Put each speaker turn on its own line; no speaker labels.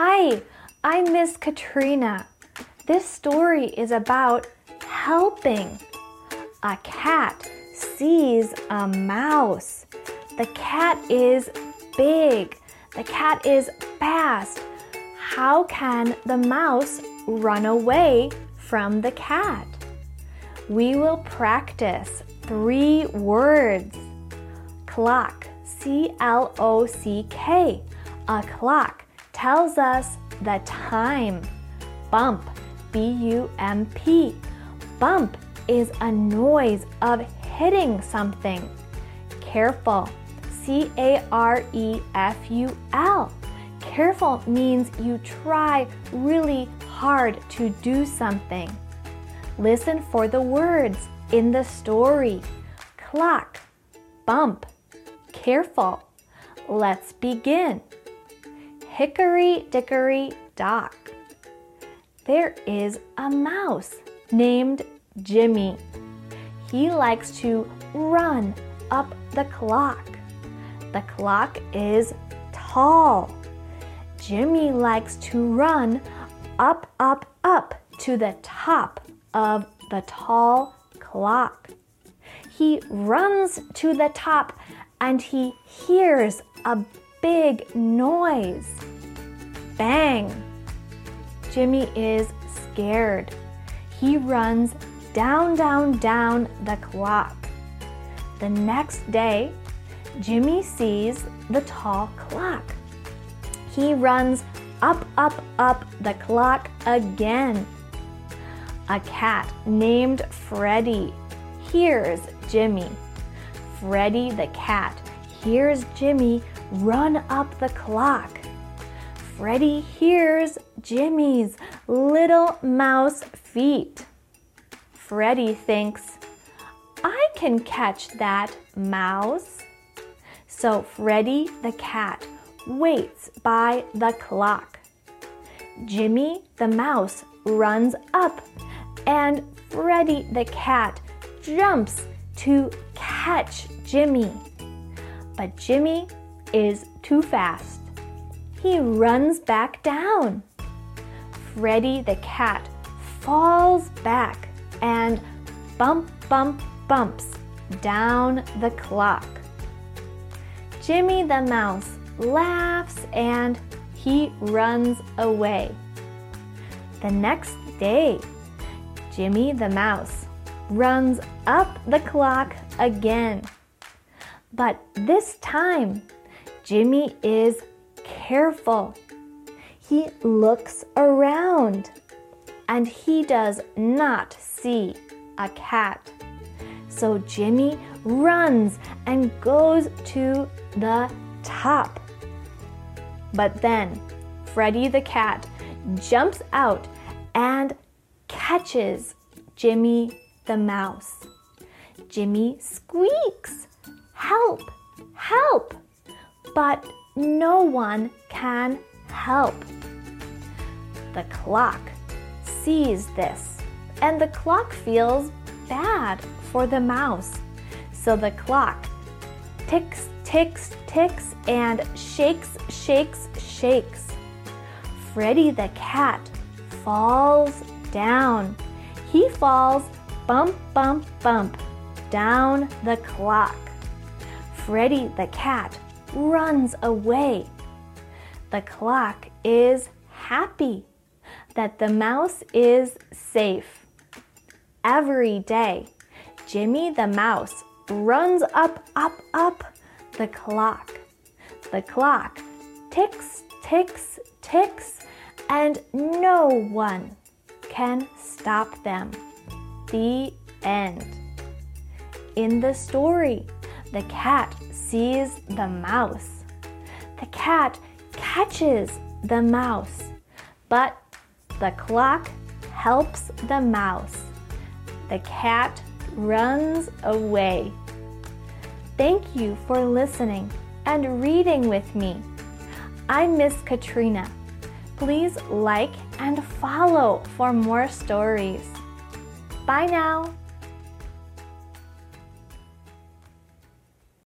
Hi, I'm Miss Katrina. This story is about helping. A cat sees a mouse. The cat is big. The cat is fast. How can the mouse run away from the cat? We will practice three words. Clock, C L O C K. A clock tells us the time. Bump, B U M P. Bump is a noise of hitting something. Careful, C A R E F U L. Careful means you try really hard to do something. Listen for the words in the story clock, bump, careful. Let's begin. Hickory dickory dock. There is a mouse named Jimmy. He likes to run up the clock. The clock is tall. Jimmy likes to run up, up, up to the top of the tall clock. He runs to the top and he hears a big noise. Bang! Jimmy is scared. He runs down, down, down the clock. The next day, Jimmy sees the tall clock. He runs up, up, up the clock again. A cat named Freddie hears Jimmy. Freddie the cat hears Jimmy run up the clock. Freddie hears Jimmy's little mouse feet. Freddie thinks, I can catch that mouse. So Freddie the cat waits by the clock. Jimmy the mouse runs up, and Freddie the cat jumps to catch Jimmy. But Jimmy is too fast. He runs back down. Freddie the cat falls back and bump, bump, bumps down the clock. Jimmy the mouse laughs and he runs away. The next day, Jimmy the mouse runs up the clock again. But this time, Jimmy is careful. He looks around and he does not see a cat. So Jimmy runs and goes to the top. But then Freddie the cat jumps out and catches Jimmy the mouse. Jimmy squeaks, Help! Help! But no one can help. The clock sees this, and the clock feels bad for the mouse. So the clock ticks, ticks, ticks, and shakes, shakes, shakes. Freddie the cat falls down. He falls bump, bump, bump down the clock. Freddie the cat runs away. The clock is happy that the mouse is safe. Every day, Jimmy the mouse runs up, up, up the clock. The clock ticks, ticks, ticks, and no one can stop them. The end. In the story, the cat sees the mouse. The cat catches the mouse, but the clock helps the mouse. The cat runs away. Thank you for listening and reading with me. I'm Miss Katrina. Please like and follow for more stories. Bye now.